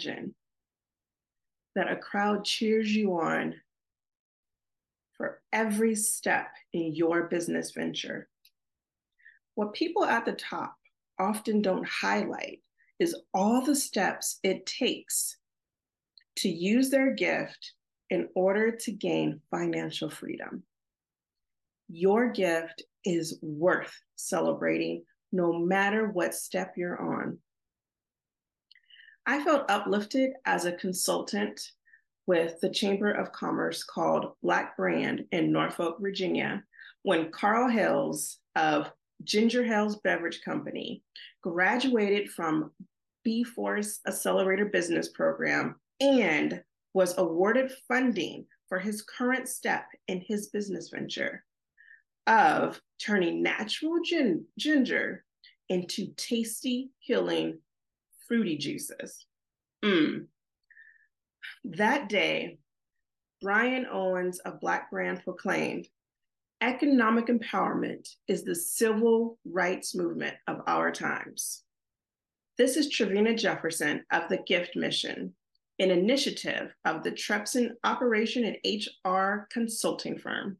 imagine that a crowd cheers you on for every step in your business venture? What people at the top often don't highlight is all the steps it takes to use their gift in order to gain financial freedom. Your gift is worth celebrating no matter what step you're on. I felt uplifted as a consultant with the Chamber of Commerce called Black Brand in Norfolk, Virginia, when Carl Hales of Ginger Hales Beverage Company graduated from B Force Accelerator Business Program and was awarded funding for his current step in his business venture of turning natural gin- ginger into tasty, healing, fruity juices. Mm. That day, Brian Owens of Black Brand proclaimed economic empowerment is the civil rights movement of our times. This is Trevina Jefferson of the Gift Mission, an initiative of the Trepson Operation and HR consulting firm.